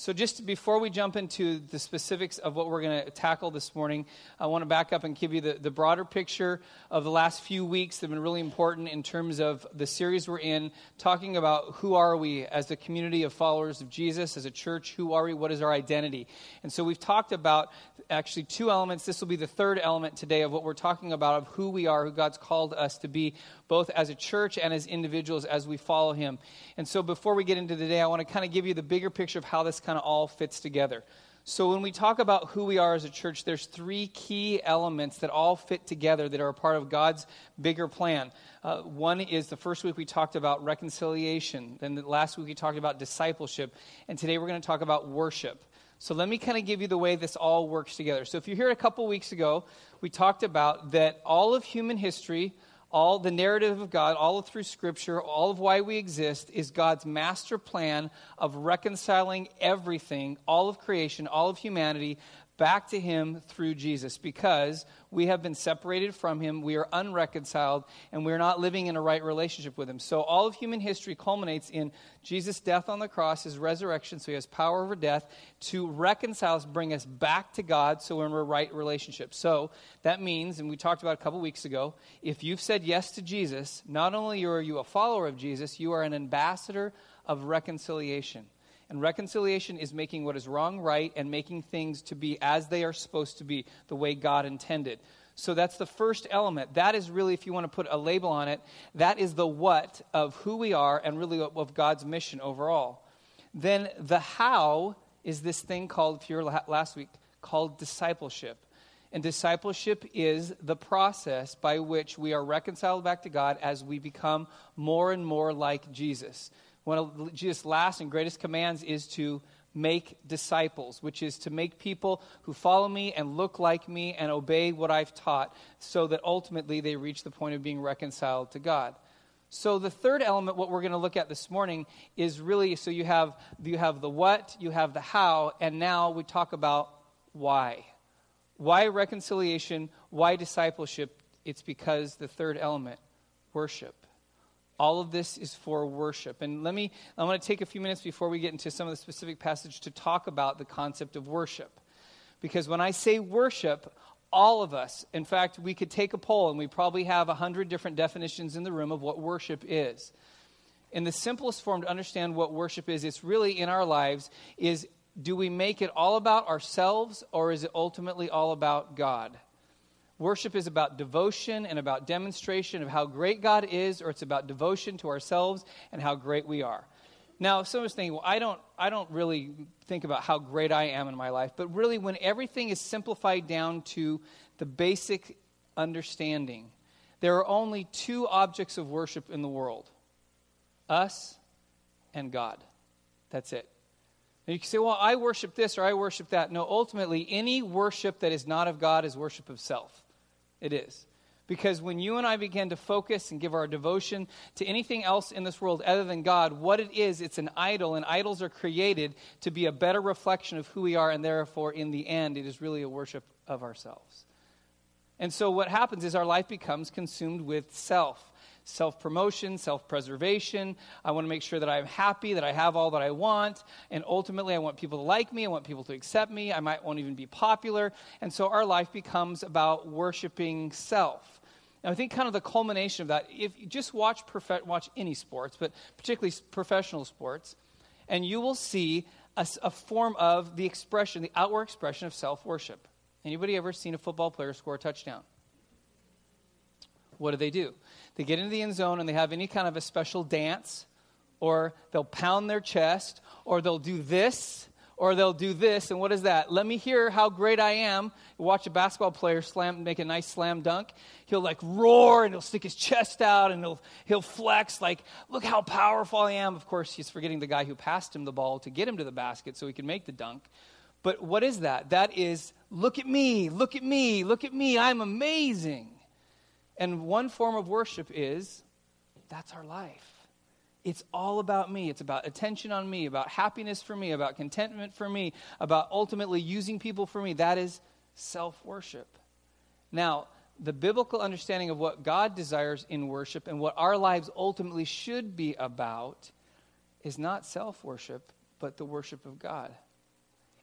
So, just before we jump into the specifics of what we're going to tackle this morning, I want to back up and give you the, the broader picture of the last few weeks that have been really important in terms of the series we're in, talking about who are we as a community of followers of Jesus, as a church, who are we, what is our identity. And so, we've talked about actually two elements. This will be the third element today of what we're talking about of who we are, who God's called us to be, both as a church and as individuals as we follow Him. And so, before we get into today, I want to kind of give you the bigger picture of how this kind of all fits together. So, when we talk about who we are as a church, there's three key elements that all fit together that are a part of God's bigger plan. Uh, one is the first week we talked about reconciliation. Then the last week we talked about discipleship. And today we're going to talk about worship. So, let me kind of give you the way this all works together. So, if you heard a couple weeks ago, we talked about that all of human history, all the narrative of God, all through Scripture, all of why we exist, is God's master plan of reconciling everything, all of creation, all of humanity, back to Him through Jesus because we have been separated from Him, we are unreconciled, and we're not living in a right relationship with Him. So all of human history culminates in Jesus' death on the cross, His resurrection, so He has power over death to reconcile us, bring us back to God so we're in a right relationship. So that means, and we talked about a couple weeks ago, if you've said yes to Jesus, not only are you a follower of Jesus, you are an ambassador of reconciliation. And reconciliation is making what is wrong right and making things to be as they are supposed to be, the way God intended. So that's the first element. That is really, if you want to put a label on it, that is the what of who we are and really of God's mission overall. Then the how is this thing called, if you were last week, called discipleship. And discipleship is the process by which we are reconciled back to God as we become more and more like Jesus. One of Jesus' last and greatest commands is to make disciples, which is to make people who follow me and look like me and obey what I've taught, so that ultimately they reach the point of being reconciled to God. So the third element, what we're going to look at this morning, is really so you have you have the what, you have the how, and now we talk about why. Why reconciliation? Why discipleship? It's because the third element, worship. All of this is for worship. And let me, I want to take a few minutes before we get into some of the specific passage to talk about the concept of worship. Because when I say worship, all of us, in fact, we could take a poll and we probably have a hundred different definitions in the room of what worship is. In the simplest form to understand what worship is, it's really in our lives is do we make it all about ourselves or is it ultimately all about God? Worship is about devotion and about demonstration of how great God is, or it's about devotion to ourselves and how great we are. Now, someone's thinking, well, I don't, I don't really think about how great I am in my life, but really, when everything is simplified down to the basic understanding, there are only two objects of worship in the world us and God. That's it. And you can say, well, I worship this or I worship that. No, ultimately, any worship that is not of God is worship of self. It is. Because when you and I begin to focus and give our devotion to anything else in this world other than God, what it is, it's an idol, and idols are created to be a better reflection of who we are, and therefore, in the end, it is really a worship of ourselves. And so, what happens is our life becomes consumed with self self promotion, self preservation. I want to make sure that I'm happy, that I have all that I want. And ultimately, I want people to like me. I want people to accept me. I might won't even be popular. And so our life becomes about worshiping self. And I think kind of the culmination of that, if you just watch, prof- watch any sports, but particularly professional sports, and you will see a, a form of the expression, the outward expression of self worship. Anybody ever seen a football player score a touchdown? What do they do? They get into the end zone and they have any kind of a special dance, or they'll pound their chest, or they'll do this, or they'll do this. And what is that? Let me hear how great I am. watch a basketball player slam, make a nice slam dunk. He'll like roar and he'll stick his chest out and he'll, he'll flex, like, look how powerful I am. Of course, he's forgetting the guy who passed him the ball to get him to the basket so he can make the dunk. But what is that? That is, look at me, look at me, look at me, I'm amazing. And one form of worship is that's our life. It's all about me. It's about attention on me, about happiness for me, about contentment for me, about ultimately using people for me. That is self worship. Now, the biblical understanding of what God desires in worship and what our lives ultimately should be about is not self worship, but the worship of God.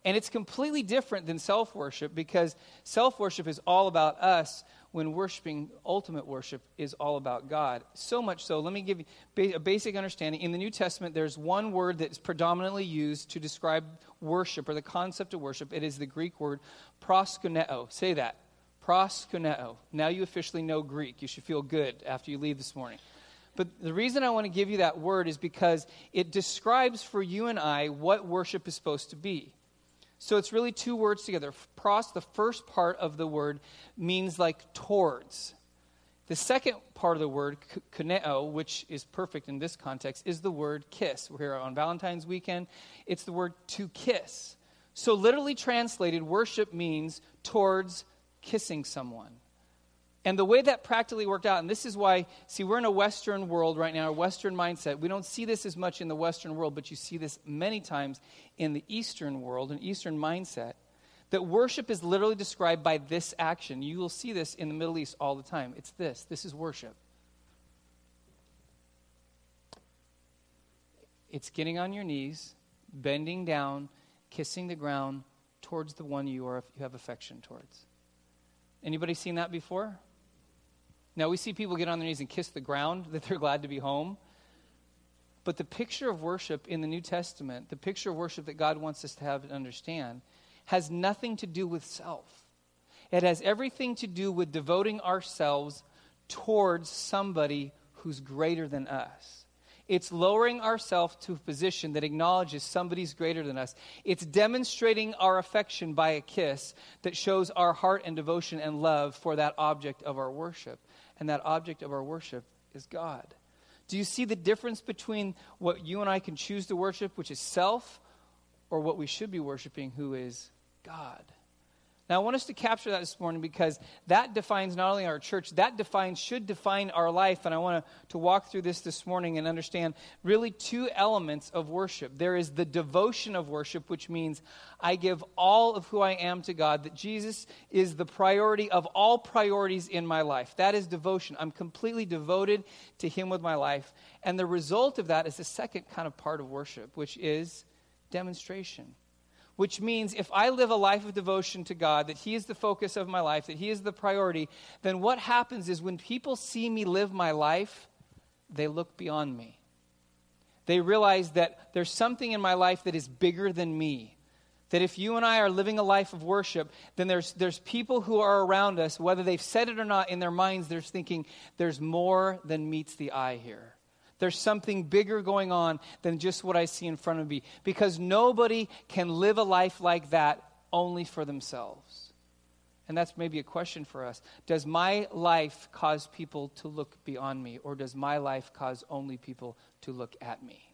And it's completely different than self worship because self worship is all about us when worshiping ultimate worship is all about God. So much so, let me give you a basic understanding. In the New Testament, there's one word that's predominantly used to describe worship or the concept of worship. It is the Greek word proskuneo. Say that. Proskuneo. Now you officially know Greek. You should feel good after you leave this morning. But the reason I want to give you that word is because it describes for you and I what worship is supposed to be. So it's really two words together. Pros, the first part of the word, means like towards. The second part of the word, kuneo, which is perfect in this context, is the word kiss. We're here on Valentine's weekend. It's the word to kiss. So, literally translated, worship means towards kissing someone. And the way that practically worked out, and this is why, see, we're in a Western world right now, a Western mindset. We don't see this as much in the Western world, but you see this many times in the Eastern world, an Eastern mindset, that worship is literally described by this action. You will see this in the Middle East all the time. It's this this is worship. It's getting on your knees, bending down, kissing the ground towards the one you, are, you have affection towards. Anybody seen that before? Now, we see people get on their knees and kiss the ground that they're glad to be home. But the picture of worship in the New Testament, the picture of worship that God wants us to have and understand, has nothing to do with self. It has everything to do with devoting ourselves towards somebody who's greater than us. It's lowering ourselves to a position that acknowledges somebody's greater than us. It's demonstrating our affection by a kiss that shows our heart and devotion and love for that object of our worship and that object of our worship is God. Do you see the difference between what you and I can choose to worship, which is self, or what we should be worshiping, who is God? Now, I want us to capture that this morning because that defines not only our church, that defines, should define our life. And I want to, walk through this this morning and understand really two elements of worship. There is the devotion of worship, which means I give all of who I am to God, that Jesus is the priority of all priorities in my life. That is devotion. I'm completely devoted to Him with my life. And the result of that is the second kind of part of worship, which is demonstration which means if I live a life of devotion to God, that He is the focus of my life, that He is the priority, then what happens is when people see me live my life, they look beyond me. They realize that there's something in my life that is bigger than me. That if you and I are living a life of worship, then there's, there's people who are around us, whether they've said it or not in their minds, they're thinking, there's more than meets the eye here. There's something bigger going on than just what I see in front of me. Because nobody can live a life like that only for themselves. And that's maybe a question for us. Does my life cause people to look beyond me, or does my life cause only people to look at me?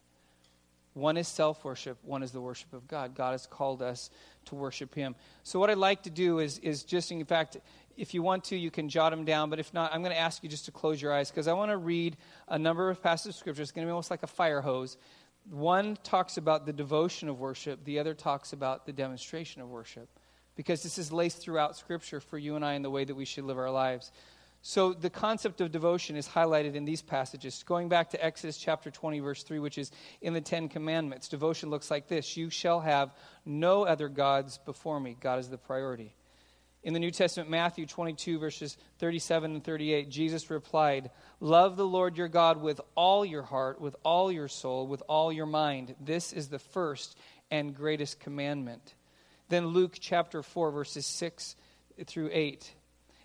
One is self worship, one is the worship of God. God has called us to worship Him. So, what I'd like to do is, is just, in fact, if you want to, you can jot them down. But if not, I'm going to ask you just to close your eyes because I want to read a number of passages of scripture. It's going to be almost like a fire hose. One talks about the devotion of worship, the other talks about the demonstration of worship. Because this is laced throughout scripture for you and I in the way that we should live our lives. So the concept of devotion is highlighted in these passages. Going back to Exodus chapter 20, verse 3, which is in the Ten Commandments, devotion looks like this You shall have no other gods before me. God is the priority. In the New Testament, Matthew 22, verses 37 and 38, Jesus replied, Love the Lord your God with all your heart, with all your soul, with all your mind. This is the first and greatest commandment. Then Luke chapter 4, verses 6 through 8.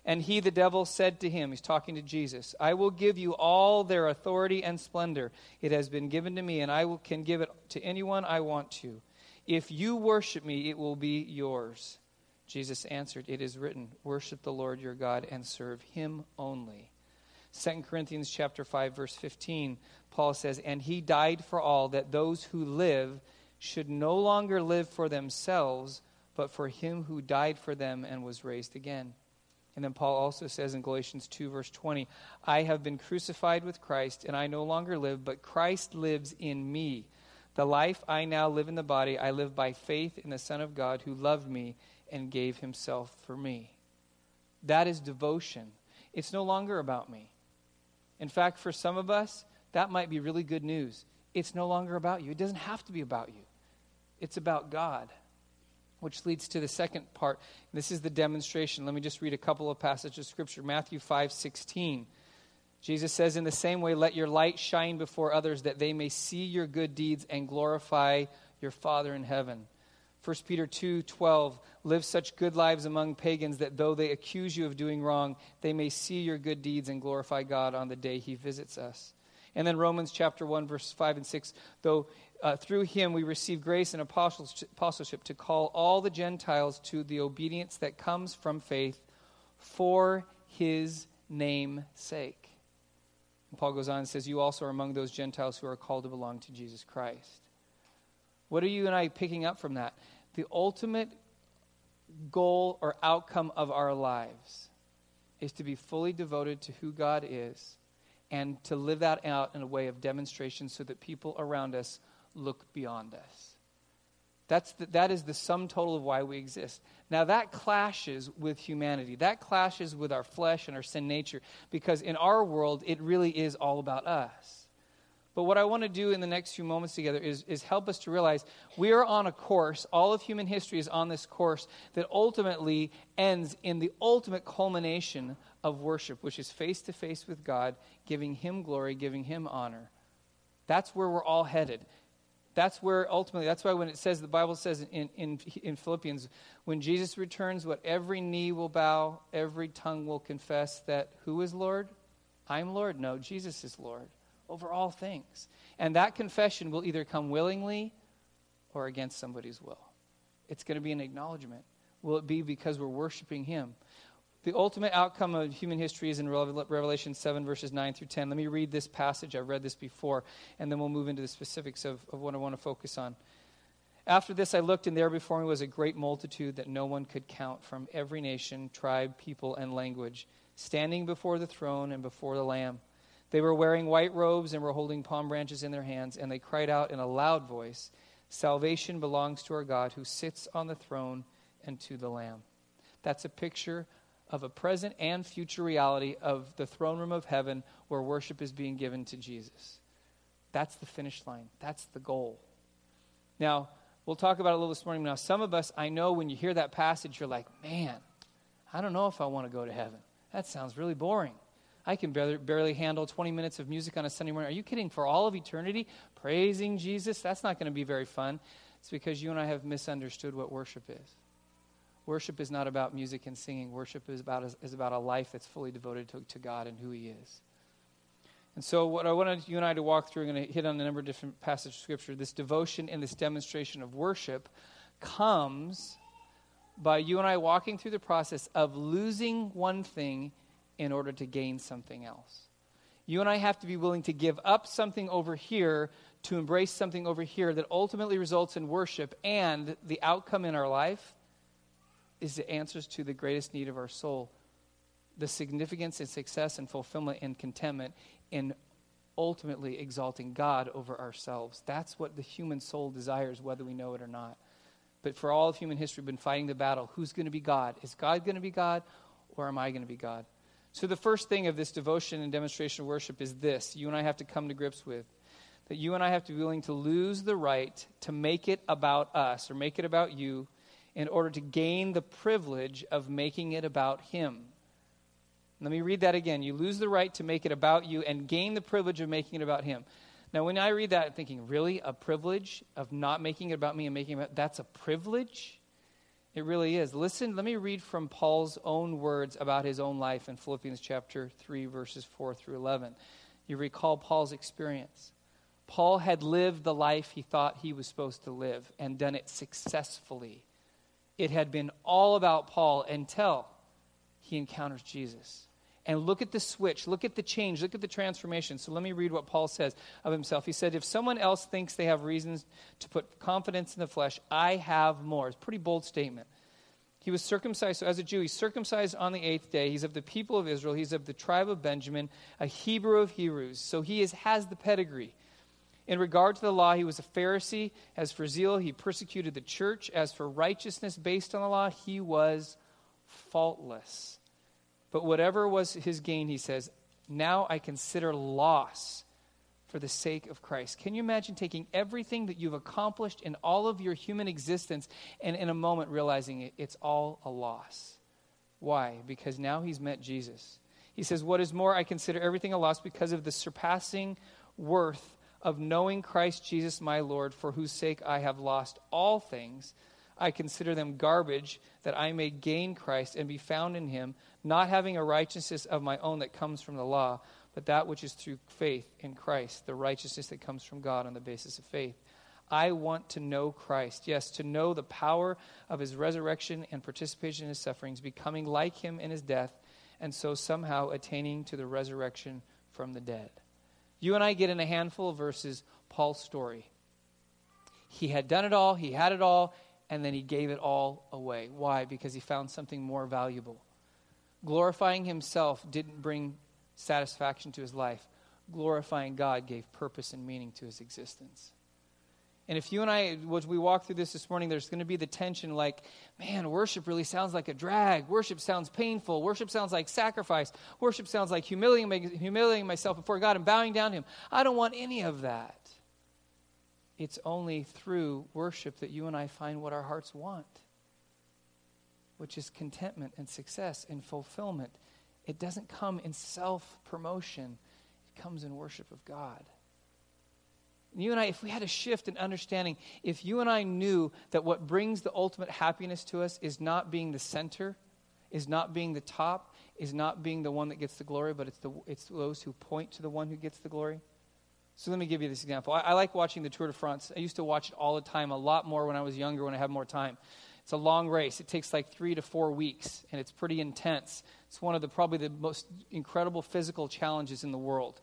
And he, the devil, said to him, He's talking to Jesus, I will give you all their authority and splendor. It has been given to me, and I will, can give it to anyone I want to. If you worship me, it will be yours. Jesus answered, It is written, Worship the Lord your God and serve him only. 2 Corinthians chapter 5 verse 15 Paul says and he died for all that those who live should no longer live for themselves but for him who died for them and was raised again. And then Paul also says in Galatians 2 verse 20 I have been crucified with Christ and I no longer live but Christ lives in me. The life I now live in the body I live by faith in the Son of God who loved me and gave himself for me. That is devotion. It's no longer about me. In fact, for some of us, that might be really good news. It's no longer about you. It doesn't have to be about you, it's about God. which leads to the second part. This is the demonstration. Let me just read a couple of passages of scripture. Matthew 5 16. Jesus says, In the same way, let your light shine before others that they may see your good deeds and glorify your Father in heaven. 1 Peter 2 12, live such good lives among pagans that though they accuse you of doing wrong, they may see your good deeds and glorify God on the day he visits us. And then Romans chapter 1, verse 5 and 6, though uh, through him we receive grace and apostleship to call all the Gentiles to the obedience that comes from faith for his name's sake. And Paul goes on and says, You also are among those Gentiles who are called to belong to Jesus Christ. What are you and I picking up from that? The ultimate goal or outcome of our lives is to be fully devoted to who God is and to live that out in a way of demonstration so that people around us look beyond us. That's the, that is the sum total of why we exist. Now, that clashes with humanity. That clashes with our flesh and our sin nature because in our world, it really is all about us. But what I want to do in the next few moments together is, is help us to realize we are on a course, all of human history is on this course that ultimately ends in the ultimate culmination of worship, which is face to face with God, giving Him glory, giving Him honor. That's where we're all headed. That's where ultimately, that's why when it says, the Bible says in, in, in Philippians, when Jesus returns, what every knee will bow, every tongue will confess that who is Lord? I'm Lord. No, Jesus is Lord over all things. And that confession will either come willingly or against somebody's will. It's going to be an acknowledgement. Will it be because we're worshiping Him? The ultimate outcome of human history is in Revelation 7, verses 9 through 10. Let me read this passage. I've read this before, and then we'll move into the specifics of, of what I want to focus on. After this, I looked, and there before me was a great multitude that no one could count from every nation, tribe, people, and language, standing before the throne and before the Lamb. They were wearing white robes and were holding palm branches in their hands, and they cried out in a loud voice Salvation belongs to our God who sits on the throne and to the Lamb. That's a picture of a present and future reality of the throne room of heaven where worship is being given to Jesus. That's the finish line, that's the goal. Now, we'll talk about it a little this morning. Now, some of us, I know when you hear that passage, you're like, man, I don't know if I want to go to heaven. That sounds really boring. I can barely, barely, handle 20 minutes of music on a Sunday morning. Are you kidding? For all of eternity, praising Jesus? That's not going to be very fun. It's because you and I have misunderstood what worship is. Worship is not about music and singing. Worship is about, is about a life that's fully devoted to, to God and who He is. And so, what I wanted you and I to walk through, I'm going to hit on a number of different passages of Scripture. This devotion and this demonstration of worship comes by you and I walking through the process of losing one thing in order to gain something else. You and I have to be willing to give up something over here to embrace something over here that ultimately results in worship, and the outcome in our life is the answers to the greatest need of our soul the significance and success and fulfillment and contentment in ultimately exalting God over ourselves. That's what the human soul desires, whether we know it or not. But for all of human history, we've been fighting the battle. Who's going to be God? Is God going to be God, or am I going to be God? So, the first thing of this devotion and demonstration of worship is this you and I have to come to grips with that you and I have to be willing to lose the right to make it about us or make it about you in order to gain the privilege of making it about Him. Let me read that again. You lose the right to make it about you and gain the privilege of making it about Him. Now, when I read that, I'm thinking, really? A privilege of not making it about me and making it about that's a privilege? It really is. Listen, let me read from Paul's own words about his own life in Philippians chapter 3, verses 4 through 11. You recall Paul's experience. Paul had lived the life he thought he was supposed to live and done it successfully. It had been all about Paul until he encounters Jesus. And look at the switch, look at the change, look at the transformation. So let me read what Paul says of himself. He said, If someone else thinks they have reasons to put confidence in the flesh, I have more. It's a pretty bold statement. He was circumcised, so as a Jew, he's circumcised on the eighth day. He's of the people of Israel. He's of the tribe of Benjamin, a Hebrew of Hebrews. So he is, has the pedigree. In regard to the law, he was a Pharisee. As for zeal, he persecuted the church. As for righteousness based on the law, he was faultless. But whatever was his gain, he says, now I consider loss for the sake of Christ. Can you imagine taking everything that you've accomplished in all of your human existence and in a moment realizing it, it's all a loss? Why? Because now he's met Jesus. He says, What is more, I consider everything a loss because of the surpassing worth of knowing Christ Jesus my Lord, for whose sake I have lost all things. I consider them garbage, that I may gain Christ and be found in him, not having a righteousness of my own that comes from the law, but that which is through faith in Christ, the righteousness that comes from God on the basis of faith. I want to know Christ. Yes, to know the power of his resurrection and participation in his sufferings, becoming like him in his death, and so somehow attaining to the resurrection from the dead. You and I get in a handful of verses Paul's story. He had done it all, he had it all, and then he gave it all away. Why? Because he found something more valuable. Glorifying himself didn't bring satisfaction to his life. Glorifying God gave purpose and meaning to his existence. And if you and I, as we walk through this this morning, there's going to be the tension like, man, worship really sounds like a drag. Worship sounds painful. Worship sounds like sacrifice. Worship sounds like humiliating, humiliating myself before God and bowing down to Him. I don't want any of that. It's only through worship that you and I find what our hearts want, which is contentment and success and fulfillment. It doesn't come in self promotion, it comes in worship of God. And You and I, if we had a shift in understanding, if you and I knew that what brings the ultimate happiness to us is not being the center, is not being the top, is not being the one that gets the glory, but it's, the, it's those who point to the one who gets the glory. So let me give you this example. I, I like watching the Tour de France. I used to watch it all the time, a lot more when I was younger, when I had more time. It's a long race. It takes like three to four weeks, and it's pretty intense. It's one of the probably the most incredible physical challenges in the world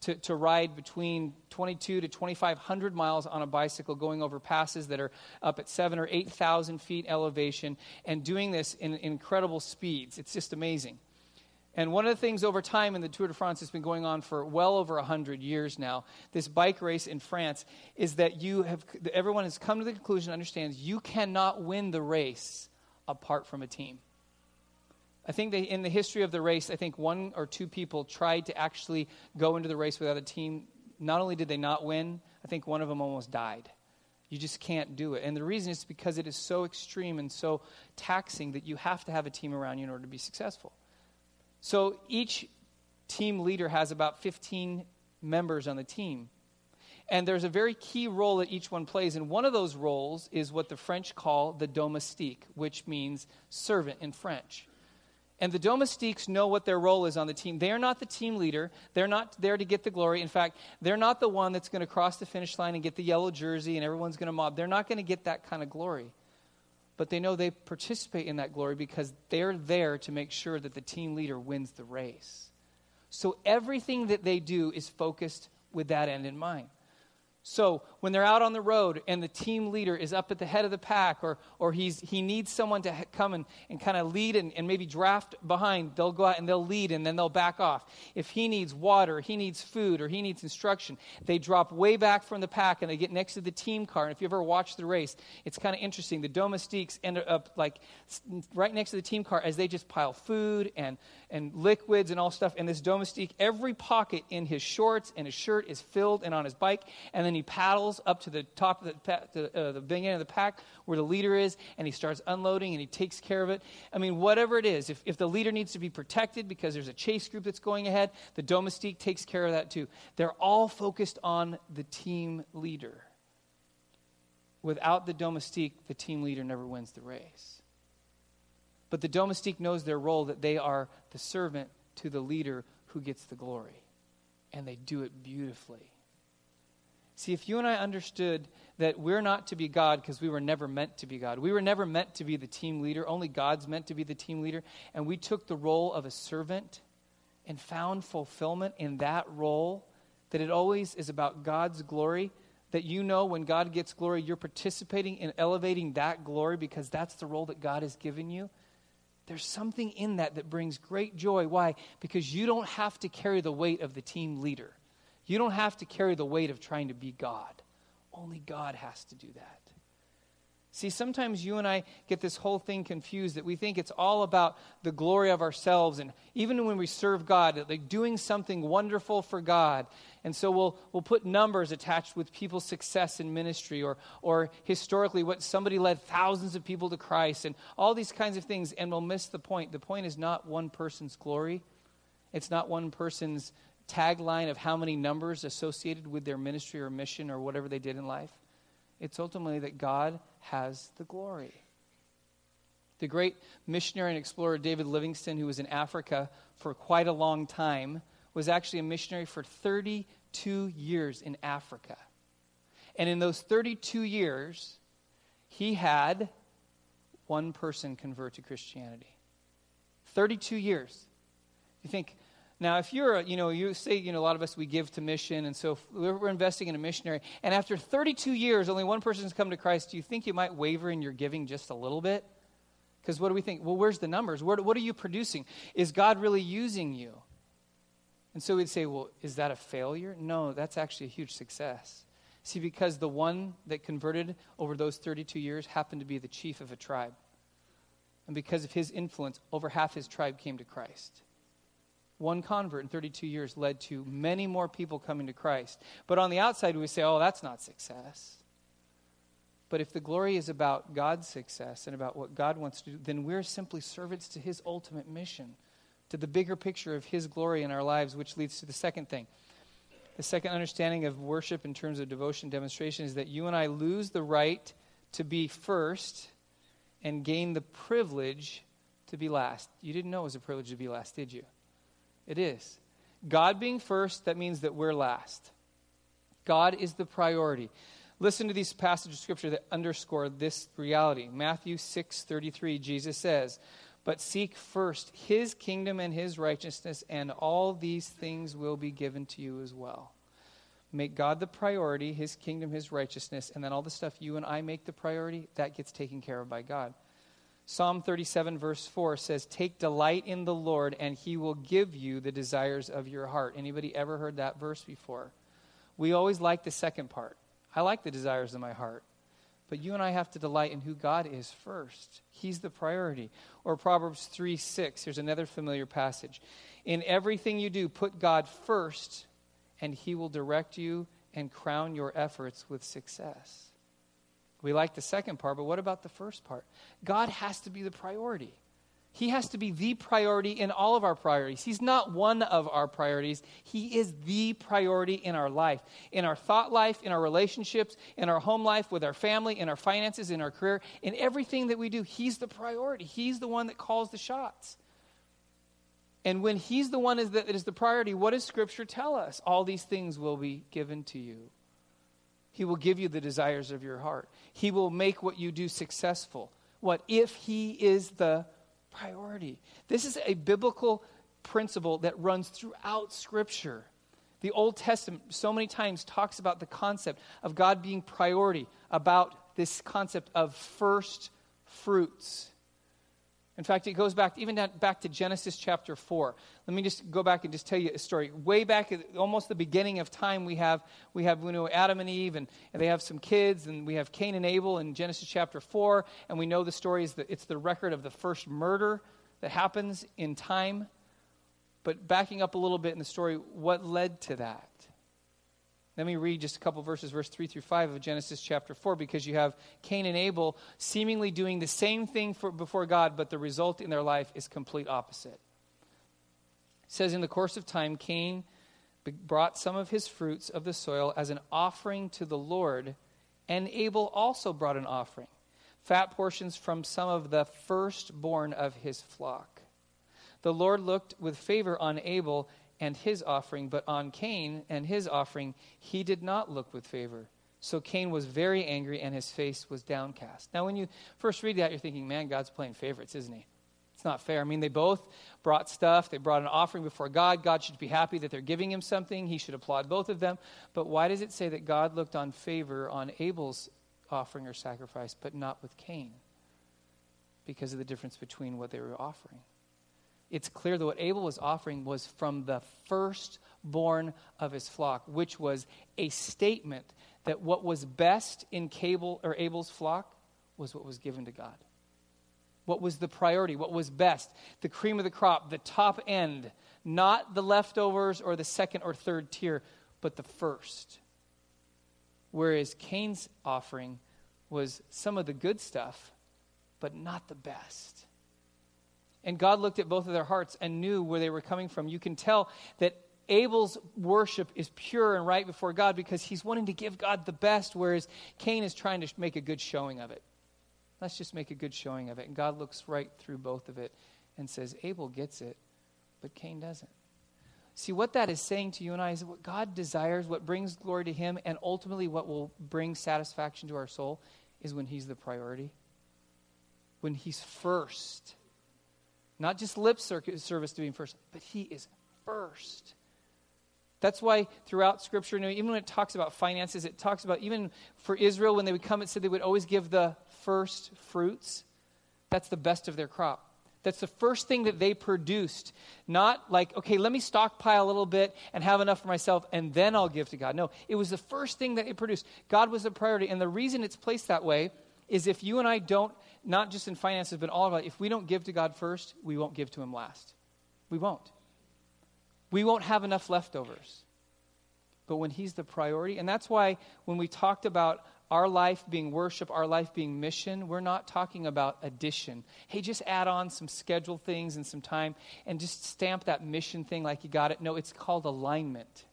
to, to ride between 22 to 2,500 miles on a bicycle, going over passes that are up at seven or 8,000 feet elevation, and doing this in, in incredible speeds. It's just amazing. And one of the things over time in the Tour de France has been going on for well over 100 years now, this bike race in France, is that you have, everyone has come to the conclusion, understands you cannot win the race apart from a team. I think they, in the history of the race, I think one or two people tried to actually go into the race without a team. Not only did they not win, I think one of them almost died. You just can't do it. And the reason is because it is so extreme and so taxing that you have to have a team around you in order to be successful. So each team leader has about 15 members on the team. And there's a very key role that each one plays. And one of those roles is what the French call the domestique, which means servant in French. And the domestiques know what their role is on the team. They're not the team leader. They're not there to get the glory. In fact, they're not the one that's going to cross the finish line and get the yellow jersey and everyone's going to mob. They're not going to get that kind of glory. But they know they participate in that glory because they're there to make sure that the team leader wins the race. So everything that they do is focused with that end in mind. So when they're out on the road and the team leader is up at the head of the pack or, or he's, he needs someone to come and, and kind of lead and, and maybe draft behind, they'll go out and they'll lead and then they'll back off. If he needs water, he needs food, or he needs instruction, they drop way back from the pack and they get next to the team car. And if you ever watch the race, it's kind of interesting. The domestiques end up like right next to the team car as they just pile food and, and liquids and all stuff. And this domestique, every pocket in his shorts and his shirt is filled and on his bike. And then he paddles up to the top of the, to, uh, the beginning of the pack where the leader is, and he starts unloading and he takes care of it. I mean, whatever it is, if, if the leader needs to be protected because there's a chase group that's going ahead, the domestique takes care of that too. They're all focused on the team leader. Without the domestique, the team leader never wins the race. But the domestique knows their role that they are the servant to the leader who gets the glory. And they do it beautifully. See, if you and I understood that we're not to be God because we were never meant to be God, we were never meant to be the team leader, only God's meant to be the team leader, and we took the role of a servant and found fulfillment in that role, that it always is about God's glory, that you know when God gets glory, you're participating in elevating that glory because that's the role that God has given you. There's something in that that brings great joy. Why? Because you don't have to carry the weight of the team leader. You don't have to carry the weight of trying to be God. Only God has to do that. See, sometimes you and I get this whole thing confused that we think it's all about the glory of ourselves. And even when we serve God, like doing something wonderful for God. And so we'll, we'll put numbers attached with people's success in ministry or, or historically what somebody led thousands of people to Christ and all these kinds of things. And we'll miss the point. The point is not one person's glory, it's not one person's tagline of how many numbers associated with their ministry or mission or whatever they did in life. It's ultimately that God has the glory. The great missionary and explorer David Livingstone, who was in Africa for quite a long time, was actually a missionary for 32 years in Africa. And in those 32 years, he had one person convert to Christianity. 32 years. You think, now, if you're, you know, you say, you know, a lot of us, we give to mission, and so we're investing in a missionary, and after 32 years, only one person has come to Christ, do you think you might waver in your giving just a little bit? Because what do we think? Well, where's the numbers? Where, what are you producing? Is God really using you? And so we'd say, well, is that a failure? No, that's actually a huge success. See, because the one that converted over those 32 years happened to be the chief of a tribe. And because of his influence, over half his tribe came to Christ. One convert in 32 years led to many more people coming to Christ. But on the outside, we say, oh, that's not success. But if the glory is about God's success and about what God wants to do, then we're simply servants to his ultimate mission, to the bigger picture of his glory in our lives, which leads to the second thing. The second understanding of worship in terms of devotion demonstration is that you and I lose the right to be first and gain the privilege to be last. You didn't know it was a privilege to be last, did you? It is. God being first, that means that we're last. God is the priority. Listen to these passages of scripture that underscore this reality. Matthew 6:33 Jesus says, "But seek first his kingdom and his righteousness, and all these things will be given to you as well." Make God the priority, his kingdom, his righteousness, and then all the stuff you and I make the priority, that gets taken care of by God. Psalm 37, verse 4 says, Take delight in the Lord, and he will give you the desires of your heart. Anybody ever heard that verse before? We always like the second part. I like the desires of my heart. But you and I have to delight in who God is first. He's the priority. Or Proverbs 3 6. Here's another familiar passage. In everything you do, put God first, and he will direct you and crown your efforts with success. We like the second part, but what about the first part? God has to be the priority. He has to be the priority in all of our priorities. He's not one of our priorities. He is the priority in our life, in our thought life, in our relationships, in our home life, with our family, in our finances, in our career, in everything that we do. He's the priority. He's the one that calls the shots. And when He's the one that is the priority, what does Scripture tell us? All these things will be given to you. He will give you the desires of your heart. He will make what you do successful. What if He is the priority? This is a biblical principle that runs throughout Scripture. The Old Testament, so many times, talks about the concept of God being priority, about this concept of first fruits. In fact, it goes back even back to Genesis chapter 4. Let me just go back and just tell you a story. Way back at almost the beginning of time, we have, we have you know, Adam and Eve, and, and they have some kids, and we have Cain and Abel in Genesis chapter 4, and we know the story is that it's the record of the first murder that happens in time. But backing up a little bit in the story, what led to that? Let me read just a couple verses, verse 3 through 5 of Genesis chapter 4, because you have Cain and Abel seemingly doing the same thing for, before God, but the result in their life is complete opposite. It says, In the course of time, Cain brought some of his fruits of the soil as an offering to the Lord, and Abel also brought an offering, fat portions from some of the firstborn of his flock. The Lord looked with favor on Abel and his offering, but on Cain and his offering he did not look with favor. So Cain was very angry and his face was downcast. Now, when you first read that, you're thinking, man, God's playing favorites, isn't he? It's not fair. I mean, they both brought stuff. They brought an offering before God. God should be happy that they're giving him something. He should applaud both of them. But why does it say that God looked on favor on Abel's offering or sacrifice, but not with Cain? Because of the difference between what they were offering it's clear that what Abel was offering was from the firstborn of his flock, which was a statement that what was best in Cable or Abel's flock was what was given to God. What was the priority? What was best? The cream of the crop, the top end, not the leftovers or the second or third tier, but the first. Whereas Cain's offering was some of the good stuff, but not the best. And God looked at both of their hearts and knew where they were coming from. You can tell that Abel's worship is pure and right before God because he's wanting to give God the best, whereas Cain is trying to make a good showing of it. Let's just make a good showing of it. And God looks right through both of it and says, Abel gets it, but Cain doesn't. See, what that is saying to you and I is what God desires, what brings glory to Him, and ultimately what will bring satisfaction to our soul is when He's the priority. When He's first. Not just lip service to being first, but He is first. That's why throughout Scripture, even when it talks about finances, it talks about even for Israel, when they would come, it said they would always give the first fruits. That's the best of their crop. That's the first thing that they produced. Not like, okay, let me stockpile a little bit and have enough for myself and then I'll give to God. No, it was the first thing that they produced. God was a priority. And the reason it's placed that way is if you and I don't, not just in finances, but all of it, if we don't give to God first, we won't give to Him last. We won't we won't have enough leftovers. But when He's the priority, and that's why when we talked about our life being worship, our life being mission, we're not talking about addition. Hey, just add on some schedule things and some time and just stamp that mission thing like you got it. No, it's called alignment,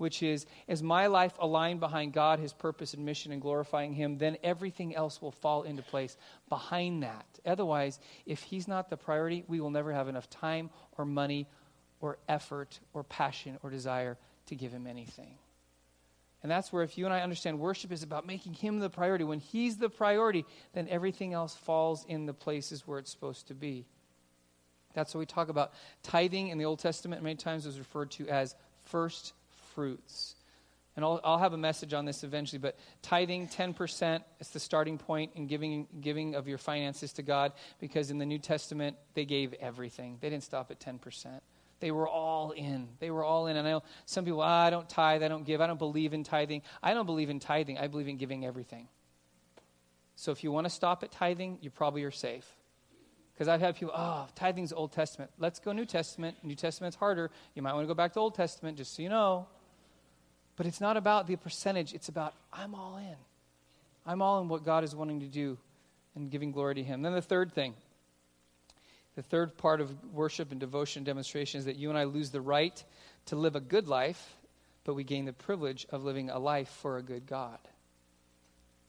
which is, is my life aligned behind God, His purpose and mission, and glorifying Him, then everything else will fall into place behind that. Otherwise, if He's not the priority, we will never have enough time or money or effort or passion or desire to give him anything. And that's where, if you and I understand worship is about making him the priority, when he's the priority, then everything else falls in the places where it's supposed to be. That's what we talk about. Tithing in the Old Testament many times is referred to as first fruits. And I'll, I'll have a message on this eventually, but tithing 10% is the starting point in giving, giving of your finances to God because in the New Testament, they gave everything. They didn't stop at 10%. They were all in. They were all in. And I know some people, ah, I don't tithe, I don't give, I don't believe in tithing. I don't believe in tithing, I believe in giving everything. So if you want to stop at tithing, you probably are safe. Because I've had people, oh, tithing's Old Testament. Let's go New Testament. New Testament's harder. You might want to go back to Old Testament, just so you know. But it's not about the percentage, it's about I'm all in. I'm all in what God is wanting to do and giving glory to Him. Then the third thing the third part of worship and devotion demonstration is that you and I lose the right to live a good life, but we gain the privilege of living a life for a good God.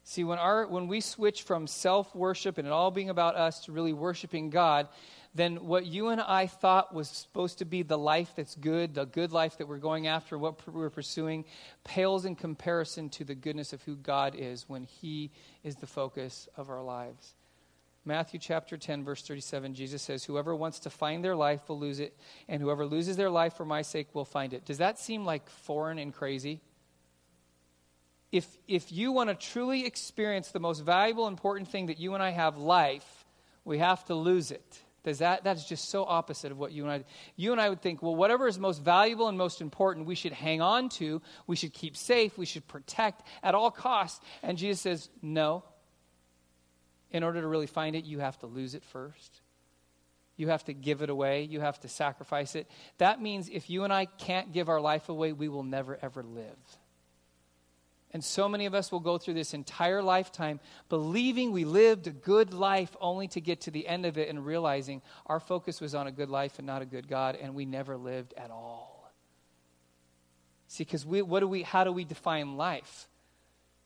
See, when, our, when we switch from self worship and it all being about us to really worshiping God, then what you and I thought was supposed to be the life that's good, the good life that we're going after, what we're pursuing, pales in comparison to the goodness of who God is when He is the focus of our lives. Matthew chapter 10, verse 37, Jesus says, Whoever wants to find their life will lose it, and whoever loses their life for my sake will find it. Does that seem like foreign and crazy? If, if you want to truly experience the most valuable, important thing that you and I have, life, we have to lose it. Does that that's just so opposite of what you and I you and I would think, well, whatever is most valuable and most important, we should hang on to, we should keep safe, we should protect at all costs. And Jesus says, No, in order to really find it, you have to lose it first. You have to give it away. You have to sacrifice it. That means if you and I can't give our life away, we will never, ever live. And so many of us will go through this entire lifetime believing we lived a good life only to get to the end of it and realizing our focus was on a good life and not a good God, and we never lived at all. See, because we, what do we, how do we define life?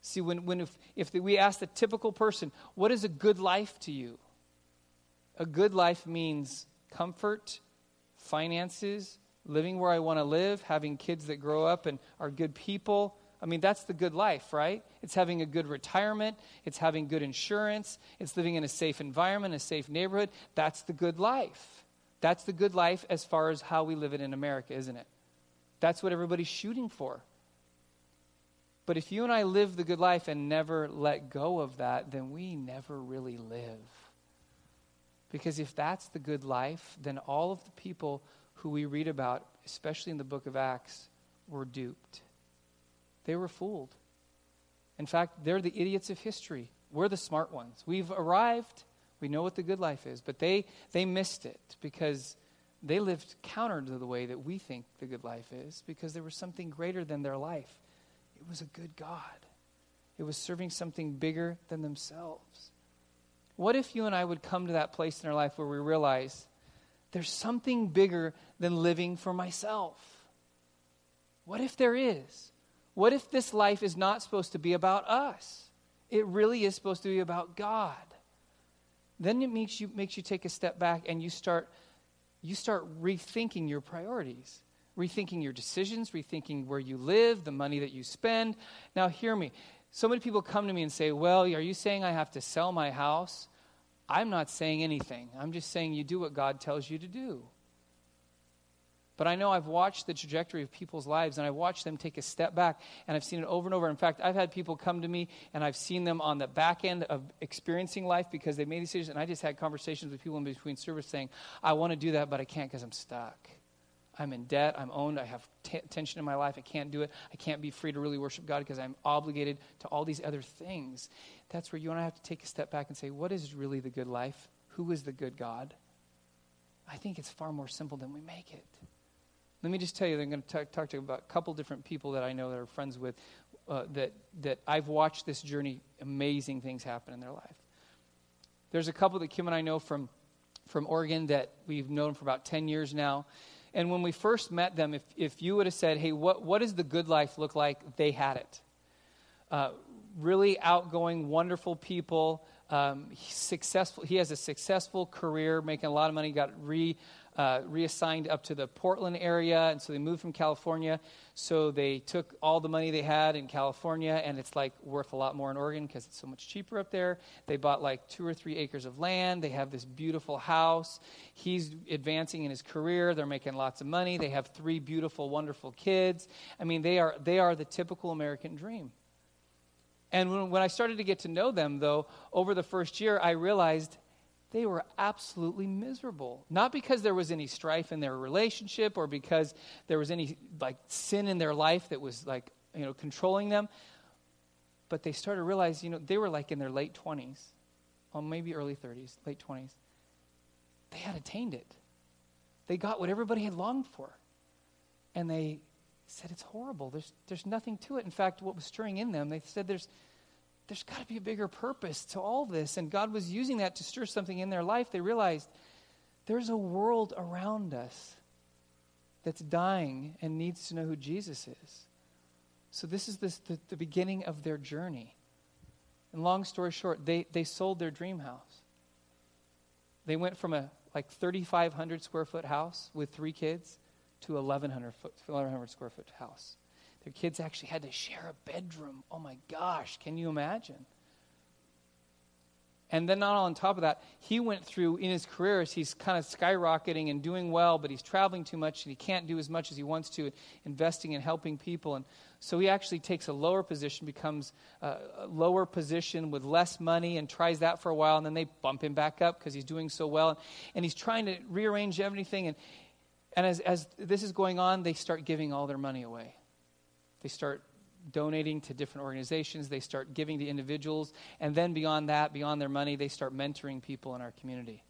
See, when, when if, if we ask the typical person, what is a good life to you? A good life means comfort, finances, living where I want to live, having kids that grow up and are good people. I mean, that's the good life, right? It's having a good retirement, it's having good insurance, it's living in a safe environment, a safe neighborhood. That's the good life. That's the good life as far as how we live it in America, isn't it? That's what everybody's shooting for. But if you and I live the good life and never let go of that, then we never really live. Because if that's the good life, then all of the people who we read about, especially in the book of Acts, were duped. They were fooled. In fact, they're the idiots of history. We're the smart ones. We've arrived. We know what the good life is. But they, they missed it because they lived counter to the way that we think the good life is because there was something greater than their life. It was a good God, it was serving something bigger than themselves. What if you and I would come to that place in our life where we realize there's something bigger than living for myself? What if there is? What if this life is not supposed to be about us? It really is supposed to be about God. Then it makes you, makes you take a step back and you start, you start rethinking your priorities, rethinking your decisions, rethinking where you live, the money that you spend. Now, hear me. So many people come to me and say, Well, are you saying I have to sell my house? I'm not saying anything. I'm just saying you do what God tells you to do. But I know I've watched the trajectory of people's lives and I've watched them take a step back and I've seen it over and over. In fact, I've had people come to me and I've seen them on the back end of experiencing life because they've made decisions. And I just had conversations with people in between service saying, I want to do that, but I can't because I'm stuck. I'm in debt. I'm owned. I have t- tension in my life. I can't do it. I can't be free to really worship God because I'm obligated to all these other things. That's where you and I have to take a step back and say, what is really the good life? Who is the good God? I think it's far more simple than we make it. Let me just tell you, I'm going to talk, talk to you about a couple different people that I know that are friends with uh, that, that I've watched this journey, amazing things happen in their life. There's a couple that Kim and I know from, from Oregon that we've known for about 10 years now. And when we first met them, if, if you would have said, hey, what, what does the good life look like? They had it. Uh, really outgoing, wonderful people. Um, successful. He has a successful career, making a lot of money. Got re uh, reassigned up to the Portland area, and so they moved from California. So they took all the money they had in California, and it's like worth a lot more in Oregon because it's so much cheaper up there. They bought like two or three acres of land. They have this beautiful house. He's advancing in his career. They're making lots of money. They have three beautiful, wonderful kids. I mean, they are they are the typical American dream. And when, when I started to get to know them, though, over the first year, I realized they were absolutely miserable. Not because there was any strife in their relationship or because there was any like sin in their life that was like, you know, controlling them, but they started to realize, you know, they were like in their late 20s, or maybe early 30s, late 20s. They had attained it. They got what everybody had longed for. And they said, it's horrible. There's, there's nothing to it. In fact, what was stirring in them, they said, there's, there's got to be a bigger purpose to all this. And God was using that to stir something in their life. They realized there's a world around us that's dying and needs to know who Jesus is. So, this is this, the, the beginning of their journey. And long story short, they, they sold their dream house. They went from a like 3,500 square foot house with three kids to 1,100, foot, 1,100 square foot house. Their kids actually had to share a bedroom. Oh my gosh, can you imagine? And then, not on top of that, he went through in his career as he's kind of skyrocketing and doing well, but he's traveling too much and he can't do as much as he wants to, investing and helping people. And so he actually takes a lower position, becomes uh, a lower position with less money, and tries that for a while. And then they bump him back up because he's doing so well. And he's trying to rearrange everything. And, and as, as this is going on, they start giving all their money away. They start donating to different organizations, they start giving to individuals, and then beyond that, beyond their money, they start mentoring people in our community.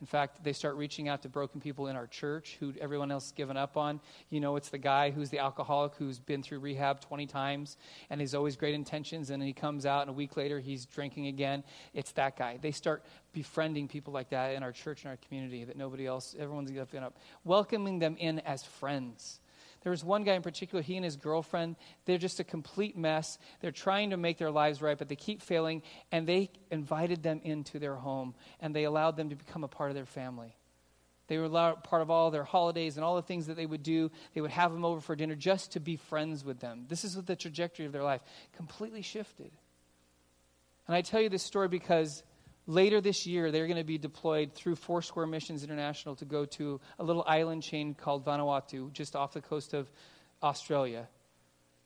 In fact, they start reaching out to broken people in our church who everyone else has given up on. You know, it's the guy who's the alcoholic who's been through rehab 20 times and he's always great intentions, and he comes out, and a week later he's drinking again. It's that guy. They start befriending people like that in our church and our community that nobody else, everyone's given up, welcoming them in as friends there was one guy in particular, he and his girlfriend, they're just a complete mess. They're trying to make their lives right, but they keep failing. And they invited them into their home and they allowed them to become a part of their family. They were part of all their holidays and all the things that they would do. They would have them over for dinner just to be friends with them. This is what the trajectory of their life completely shifted. And I tell you this story because Later this year, they're going to be deployed through Foursquare Missions International to go to a little island chain called Vanuatu, just off the coast of Australia,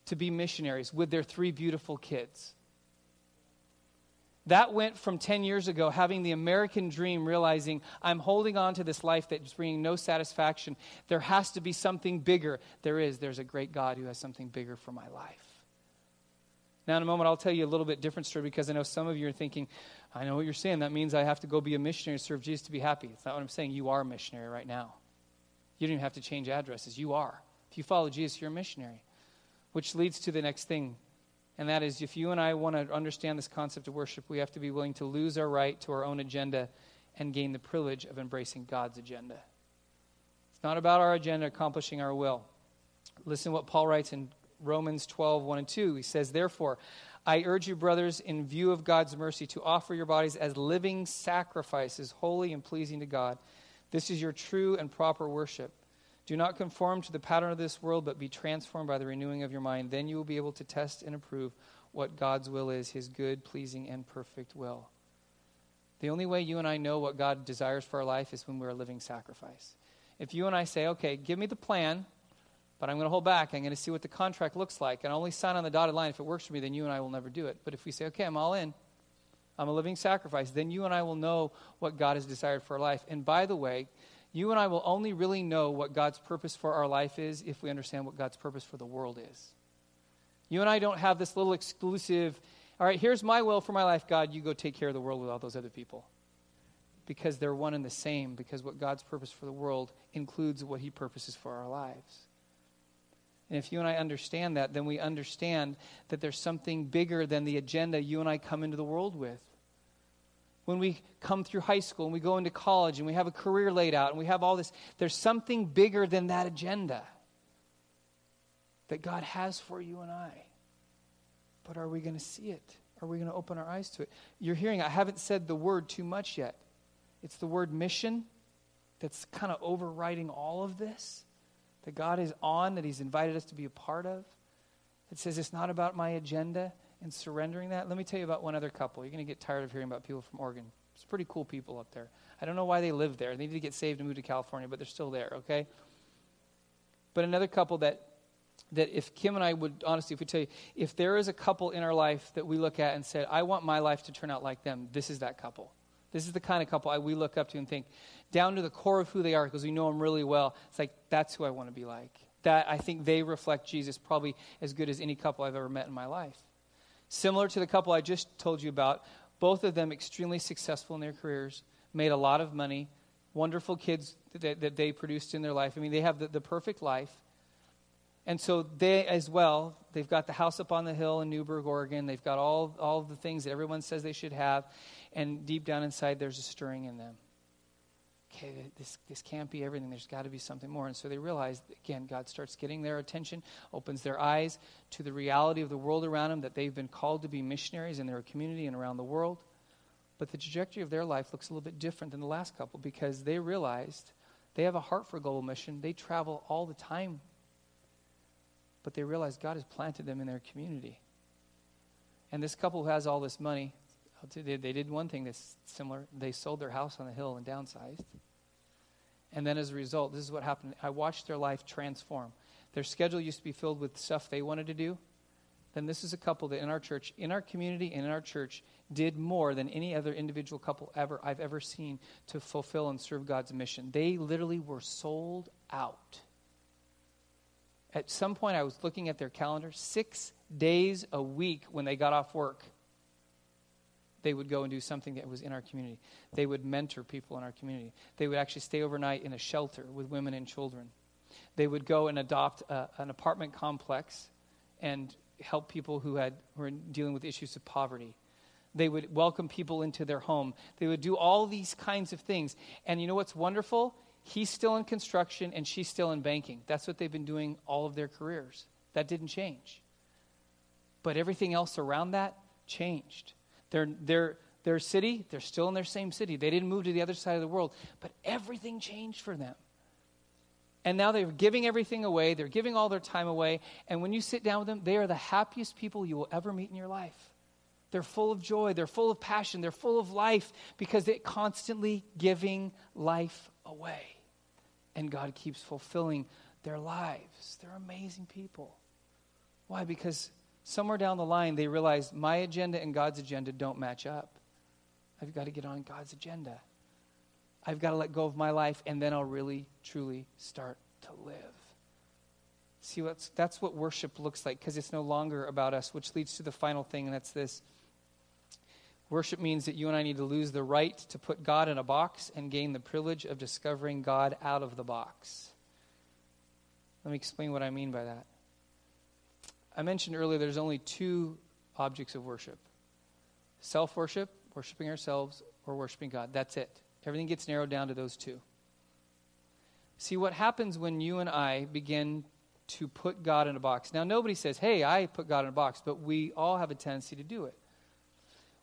to be missionaries with their three beautiful kids. That went from 10 years ago, having the American dream, realizing I'm holding on to this life that's bringing no satisfaction. There has to be something bigger. There is. There's a great God who has something bigger for my life. Now, in a moment, I'll tell you a little bit different story because I know some of you are thinking, I know what you're saying. That means I have to go be a missionary to serve Jesus to be happy. It's not what I'm saying. You are a missionary right now. You don't even have to change addresses. You are. If you follow Jesus, you're a missionary. Which leads to the next thing. And that is if you and I want to understand this concept of worship, we have to be willing to lose our right to our own agenda and gain the privilege of embracing God's agenda. It's not about our agenda accomplishing our will. Listen to what Paul writes in Romans 12, 1 and 2. He says, Therefore, I urge you, brothers, in view of God's mercy, to offer your bodies as living sacrifices, holy and pleasing to God. This is your true and proper worship. Do not conform to the pattern of this world, but be transformed by the renewing of your mind. Then you will be able to test and approve what God's will is, his good, pleasing, and perfect will. The only way you and I know what God desires for our life is when we're a living sacrifice. If you and I say, okay, give me the plan, but I'm going to hold back. I'm going to see what the contract looks like. And I only sign on the dotted line if it works for me, then you and I will never do it. But if we say, okay, I'm all in, I'm a living sacrifice, then you and I will know what God has desired for our life. And by the way, you and I will only really know what God's purpose for our life is if we understand what God's purpose for the world is. You and I don't have this little exclusive, all right, here's my will for my life, God, you go take care of the world with all those other people. Because they're one and the same, because what God's purpose for the world includes what He purposes for our lives. And if you and I understand that, then we understand that there's something bigger than the agenda you and I come into the world with. When we come through high school and we go into college and we have a career laid out and we have all this, there's something bigger than that agenda that God has for you and I. But are we going to see it? Are we going to open our eyes to it? You're hearing, I haven't said the word too much yet. It's the word mission that's kind of overriding all of this that God is on, that He's invited us to be a part of. It says it's not about my agenda and surrendering that. Let me tell you about one other couple. You're going to get tired of hearing about people from Oregon. It's pretty cool people up there. I don't know why they live there. They need to get saved and move to California, but they're still there, okay? But another couple that that if Kim and I would honestly, if we tell you, if there is a couple in our life that we look at and said, I want my life to turn out like them, this is that couple. This is the kind of couple I, we look up to and think, down to the core of who they are, because we know them really well. It's like, that's who I want to be like. That I think they reflect Jesus probably as good as any couple I've ever met in my life. Similar to the couple I just told you about, both of them extremely successful in their careers, made a lot of money, wonderful kids that, that they produced in their life. I mean, they have the, the perfect life. And so they as well, they've got the house up on the hill in Newberg, Oregon. They've got all, all the things that everyone says they should have and deep down inside, there's a stirring in them. Okay, this, this can't be everything. There's got to be something more. And so they realize, again, God starts getting their attention, opens their eyes to the reality of the world around them, that they've been called to be missionaries in their community and around the world. But the trajectory of their life looks a little bit different than the last couple because they realized they have a heart for global mission. They travel all the time. But they realize God has planted them in their community. And this couple who has all this money, they, did one thing that's similar. They sold their house on the hill and downsized. And then as a result, this is what happened. I watched their life transform. Their schedule used to be filled with stuff they wanted to do. Then this is a couple that in our church, in our community, and in our church did more than any other individual couple ever I've ever seen to fulfill and serve God's mission. They literally were sold out. At some point, I was looking at their calendar, six days a week when they got off work they would go and do something that was in our community. They would mentor people in our community. They would actually stay overnight in a shelter with women and children. They would go and adopt a, an apartment complex and help people who, had, who were dealing with issues of poverty. They would welcome people into their home. They would do all these kinds of things. And you know what's wonderful? He's still in construction and she's still in banking. That's what they've been doing all of their careers. That didn't change. But everything else around that changed. Their, their, their city, they're still in their same city. They didn't move to the other side of the world, but everything changed for them. And now they're giving everything away. They're giving all their time away. And when you sit down with them, they are the happiest people you will ever meet in your life. They're full of joy. They're full of passion. They're full of life because they're constantly giving life away. And God keeps fulfilling their lives. They're amazing people. Why? Because somewhere down the line, they realized my agenda and God's agenda don't match up. I've got to get on God's agenda. I've got to let go of my life, and then I'll really, truly start to live. See, what's, that's what worship looks like because it's no longer about us, which leads to the final thing, and that's this. Worship means that you and I need to lose the right to put God in a box and gain the privilege of discovering God out of the box. Let me explain what I mean by that. I mentioned earlier there's only two objects of worship self worship, worshiping ourselves, or worshiping God. That's it. Everything gets narrowed down to those two. See, what happens when you and I begin to put God in a box. Now, nobody says, hey, I put God in a box, but we all have a tendency to do it.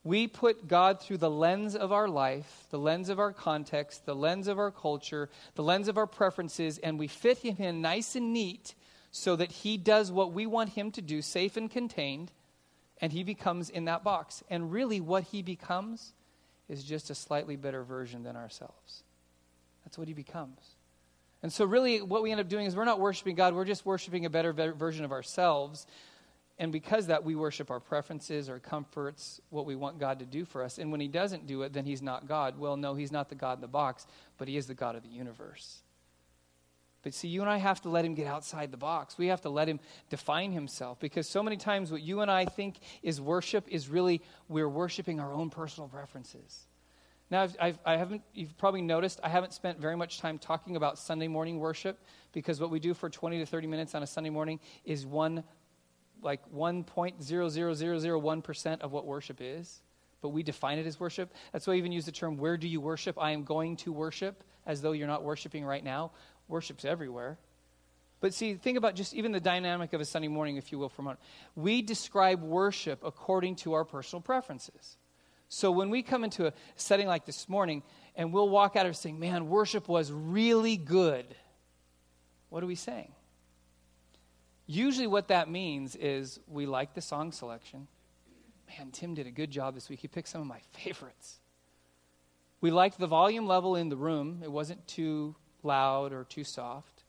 We put God through the lens of our life, the lens of our context, the lens of our culture, the lens of our preferences, and we fit Him in nice and neat so that He does what we want Him to do, safe and contained, and He becomes in that box. And really, what He becomes is just a slightly better version than ourselves. That's what He becomes. And so, really, what we end up doing is we're not worshiping God, we're just worshiping a better version of ourselves. And because that, we worship our preferences, our comforts, what we want God to do for us. And when He doesn't do it, then He's not God. Well, no, He's not the God in the box, but He is the God of the universe. But see, you and I have to let Him get outside the box. We have to let Him define Himself because so many times what you and I think is worship is really we're worshiping our own personal preferences. Now, I've, I've, I haven't, you've probably noticed I haven't spent very much time talking about Sunday morning worship because what we do for 20 to 30 minutes on a Sunday morning is one, like 1.00001% of what worship is. But we define it as worship. That's why I even use the term, where do you worship? I am going to worship, as though you're not worshiping right now. Worship's everywhere. But see, think about just even the dynamic of a Sunday morning, if you will, for a moment. We describe worship according to our personal preferences. So when we come into a setting like this morning and we'll walk out of saying, man, worship was really good, what are we saying? Usually, what that means is we like the song selection. Man, Tim did a good job this week. He picked some of my favorites. We liked the volume level in the room, it wasn't too loud or too soft.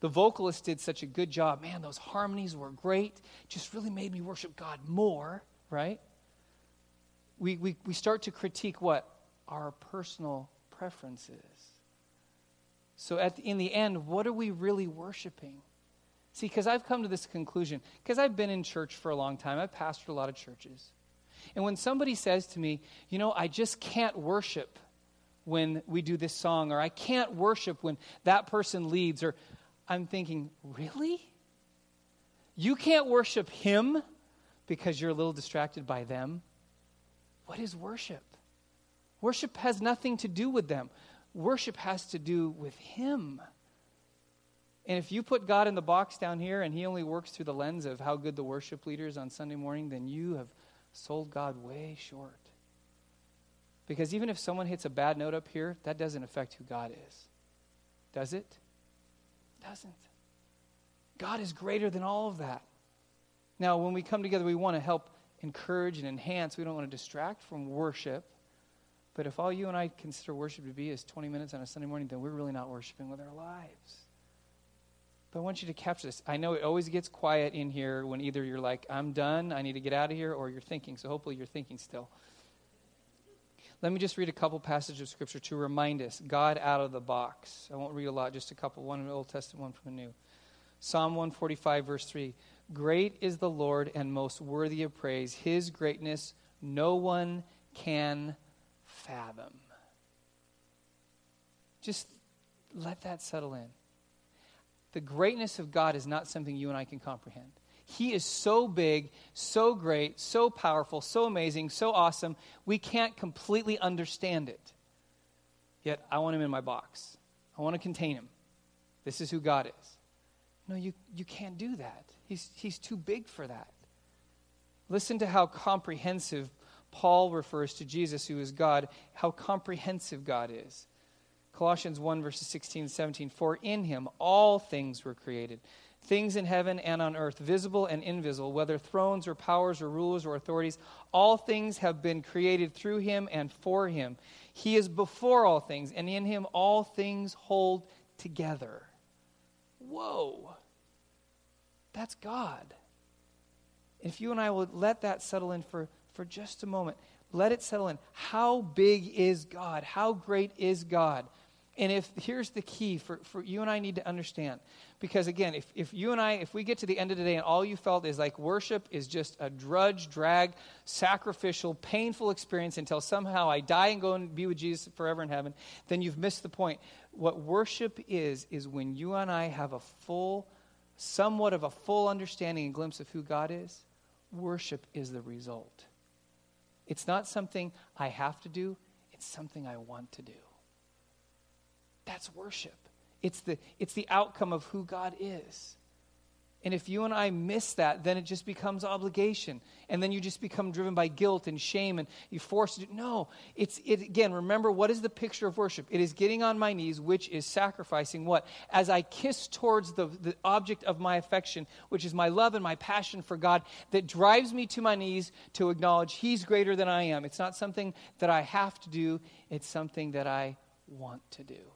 The vocalist did such a good job. Man, those harmonies were great. Just really made me worship God more, right? we, we, we start to critique what? Our personal preferences. So, at the, in the end, what are we really worshiping? See, because I've come to this conclusion, because I've been in church for a long time, I've pastored a lot of churches. And when somebody says to me, you know, I just can't worship when we do this song, or I can't worship when that person leads, or I'm thinking, really? You can't worship him because you're a little distracted by them? What is worship? Worship has nothing to do with them. Worship has to do with Him. And if you put God in the box down here and He only works through the lens of how good the worship leader is on Sunday morning, then you have sold God way short. Because even if someone hits a bad note up here, that doesn't affect who God is. Does it? Doesn't. God is greater than all of that. Now, when we come together, we want to help encourage and enhance. We don't want to distract from worship. But if all you and I consider worship to be is 20 minutes on a Sunday morning, then we're really not worshiping with our lives. But I want you to capture this. I know it always gets quiet in here when either you're like, I'm done, I need to get out of here, or you're thinking. So hopefully you're thinking still. Let me just read a couple passages of Scripture to remind us God out of the box. I won't read a lot, just a couple, one in the Old Testament, one from the New. Psalm 145, verse 3. Great is the Lord and most worthy of praise. His greatness no one can fathom. Just let that settle in. The greatness of God is not something you and I can comprehend. He is so big, so great, so powerful, so amazing, so awesome, we can't completely understand it. Yet I want him in my box. I want to contain him. This is who God is. No, you, you can't do that. He's, he's too big for that. Listen to how comprehensive Paul refers to Jesus, who is God, how comprehensive God is. Colossians 1, verses 16 and 17. For in him all things were created, things in heaven and on earth, visible and invisible, whether thrones or powers or rulers or authorities, all things have been created through him and for him. He is before all things, and in him all things hold together. Whoa. That's God. If you and I will let that settle in for, for just a moment, let it settle in. How big is God? How great is God? And if here's the key for, for you and I need to understand. Because again, if, if you and I, if we get to the end of the day and all you felt is like worship is just a drudge, drag, sacrificial, painful experience until somehow I die and go and be with Jesus forever in heaven, then you've missed the point. What worship is, is when you and I have a full, somewhat of a full understanding and glimpse of who God is, worship is the result. It's not something I have to do, it's something I want to do. That's worship. It's the, it's the outcome of who God is. And if you and I miss that, then it just becomes obligation. And then you just become driven by guilt and shame and you force to. No, it's it again, remember what is the picture of worship? It is getting on my knees, which is sacrificing what? As I kiss towards the, the object of my affection, which is my love and my passion for God, that drives me to my knees to acknowledge He's greater than I am. It's not something that I have to do, it's something that I want to do.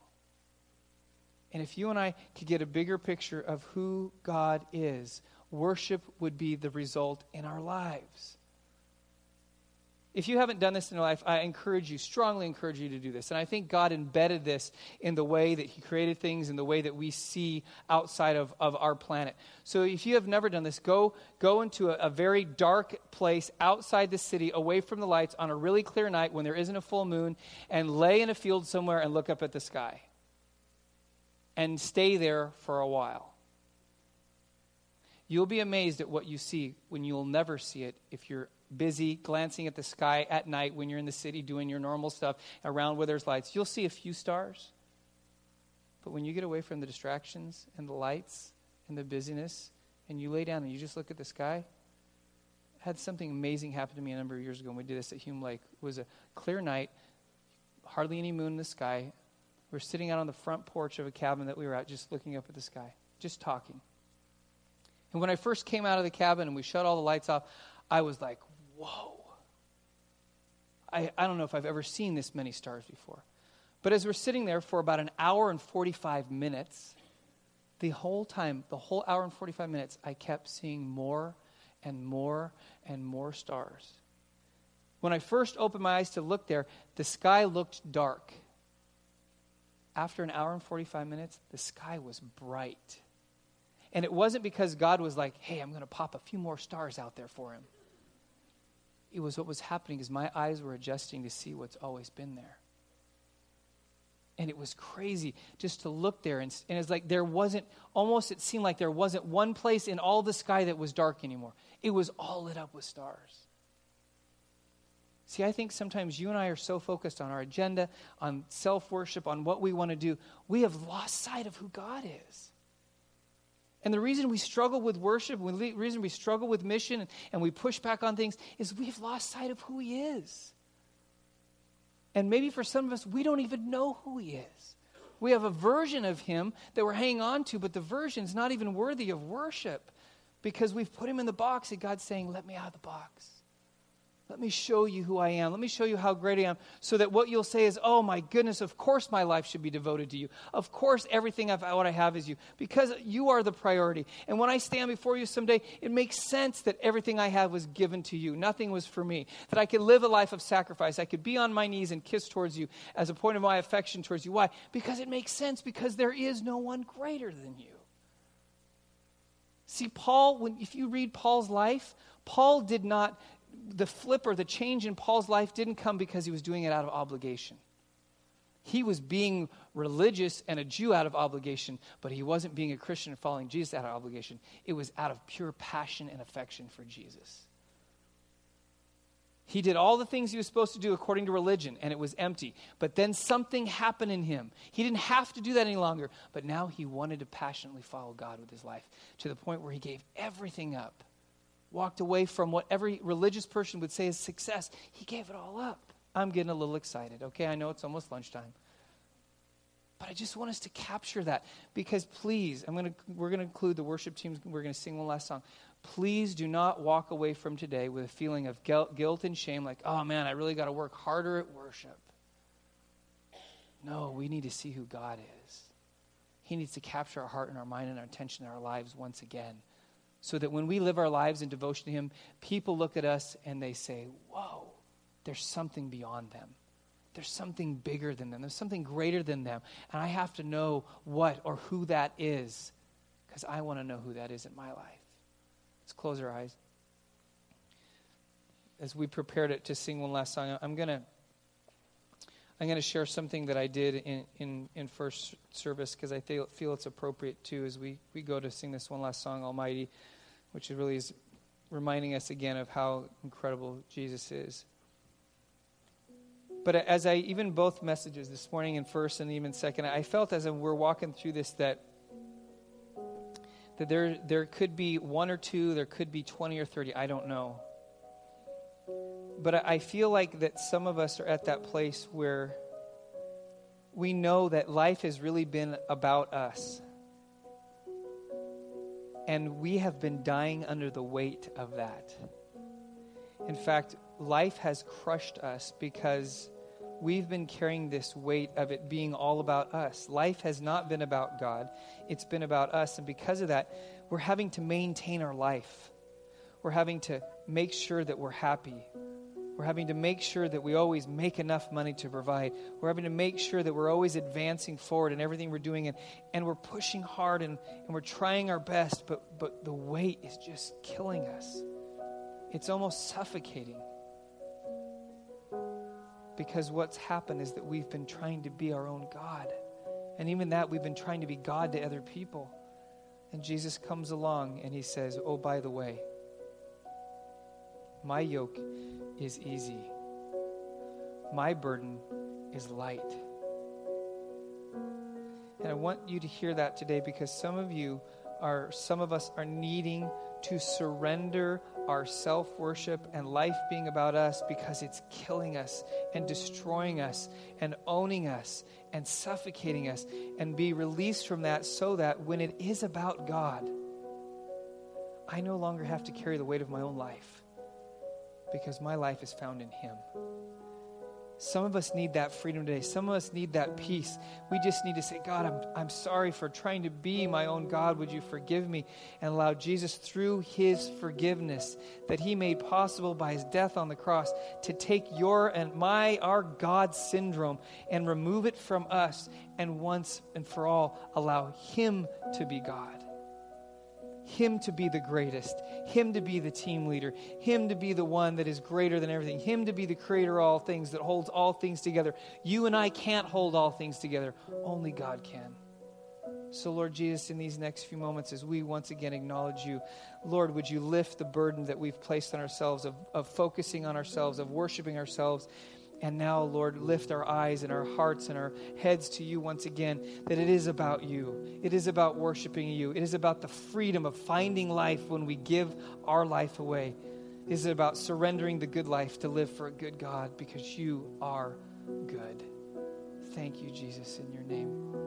And if you and I could get a bigger picture of who God is, worship would be the result in our lives. If you haven't done this in your life, I encourage you, strongly encourage you to do this. And I think God embedded this in the way that He created things, in the way that we see outside of, of our planet. So if you have never done this, go, go into a, a very dark place outside the city, away from the lights, on a really clear night when there isn't a full moon, and lay in a field somewhere and look up at the sky and stay there for a while. You'll be amazed at what you see when you'll never see it if you're busy glancing at the sky at night when you're in the city doing your normal stuff around where there's lights. You'll see a few stars. But when you get away from the distractions and the lights and the busyness and you lay down and you just look at the sky, I had something amazing happen to me a number of years ago when we did this at Hume Lake. It was a clear night, hardly any moon in the sky, we are sitting out on the front porch of a cabin that we were at, just looking up at the sky, just talking. And when I first came out of the cabin and we shut all the lights off, I was like, whoa. I, I don't know if I've ever seen this many stars before. But as we're sitting there for about an hour and 45 minutes, the whole time, the whole hour and 45 minutes, I kept seeing more and more and more stars. When I first opened my eyes to look there, the sky looked dark after an hour and 45 minutes, the sky was bright. And it wasn't because God was like, hey, I'm going to pop a few more stars out there for him. It was what was happening is my eyes were adjusting to see what's always been there. And it was crazy just to look there. And, and it's like there wasn't, almost it seemed like there wasn't one place in all the sky that was dark anymore. It was all lit up with stars. See, I think sometimes you and I are so focused on our agenda, on self worship, on what we want to do, we have lost sight of who God is. And the reason we struggle with worship, the reason we struggle with mission, and we push back on things is we've lost sight of who He is. And maybe for some of us, we don't even know who He is. We have a version of Him that we're hanging on to, but the version's not even worthy of worship because we've put Him in the box, and God's saying, Let me out of the box. Let me show you who I am. Let me show you how great I am. So that what you'll say is, oh my goodness, of course my life should be devoted to you. Of course everything of what I have is you. Because you are the priority. And when I stand before you someday, it makes sense that everything I have was given to you. Nothing was for me. That I could live a life of sacrifice. I could be on my knees and kiss towards you as a point of my affection towards you. Why? Because it makes sense. Because there is no one greater than you. See, Paul, when, if you read Paul's life, Paul did not the flip or the change in Paul's life didn't come because he was doing it out of obligation. He was being religious and a Jew out of obligation, but he wasn't being a Christian and following Jesus out of obligation. It was out of pure passion and affection for Jesus. He did all the things he was supposed to do according to religion, and it was empty. But then something happened in him. He didn't have to do that any longer, but now he wanted to passionately follow God with his life to the point where he gave everything up walked away from what every religious person would say is success. He gave it all up. I'm getting a little excited, okay? I know it's almost lunchtime. But I just want us to capture that because please, I'm gonna, we're going to include the worship team. We're going to sing one last song. Please do not walk away from today with a feeling of guilt and shame like, oh man, I really got to work harder at worship. No, we need to see who God is. He needs to capture our heart and our mind and our attention in our lives once again so that when we live our lives in devotion to Him, people look at us and they say, Whoa, there's something beyond them. there's something bigger than them, there's something greater than them. And I have to know what or who that is because I want to know who that is in my life. Let's close our eyes. As we prepared it to sing one last song, I'm going to. I'm going to share something that I did in, in, in first service because I feel, feel it's appropriate too as we, we go to sing this one last song, Almighty, which really is reminding us again of how incredible Jesus is. But as I, even both messages this morning and first and even second, I felt as we're walking through this that that there, there could be one or two, there could be 20 or 30, I don't know. But I feel like that some of us are at that place where we know that life has really been about us. And we have been dying under the weight of that. In fact, life has crushed us because we've been carrying this weight of it being all about us. Life has not been about God, it's been about us. And because of that, we're having to maintain our life. We're having to make sure that we're happy. We're having to make sure that we always make enough money to provide. We're having to make sure that we're always advancing forward in everything we're doing. And, and we're pushing hard and, and we're trying our best, but, but the weight is just killing us. It's almost suffocating. Because what's happened is that we've been trying to be our own God. And even that, we've been trying to be God to other people. And Jesus comes along and he says, Oh, by the way, my yoke is easy, my burden is light. And I want you to hear that today because some of you are, some of us are needing to surrender our self worship and life being about us because it's killing us and destroying us and owning us and suffocating us and be released from that so that when it is about God, I no longer have to carry the weight of my own life because my life is found in Him. Some of us need that freedom today. Some of us need that peace. We just need to say, God, I'm, I'm sorry for trying to be my own God. Would you forgive me? And allow Jesus, through his forgiveness that he made possible by his death on the cross, to take your and my, our God syndrome and remove it from us and once and for all allow him to be God. Him to be the greatest, Him to be the team leader, Him to be the one that is greater than everything, Him to be the creator of all things that holds all things together. You and I can't hold all things together, only God can. So, Lord Jesus, in these next few moments, as we once again acknowledge you, Lord, would you lift the burden that we've placed on ourselves of, of focusing on ourselves, of worshiping ourselves, and now, Lord, lift our eyes and our hearts and our heads to you once again that it is about you. It is about worshiping you. It is about the freedom of finding life when we give our life away. It is about surrendering the good life to live for a good God because you are good. Thank you, Jesus, in your name.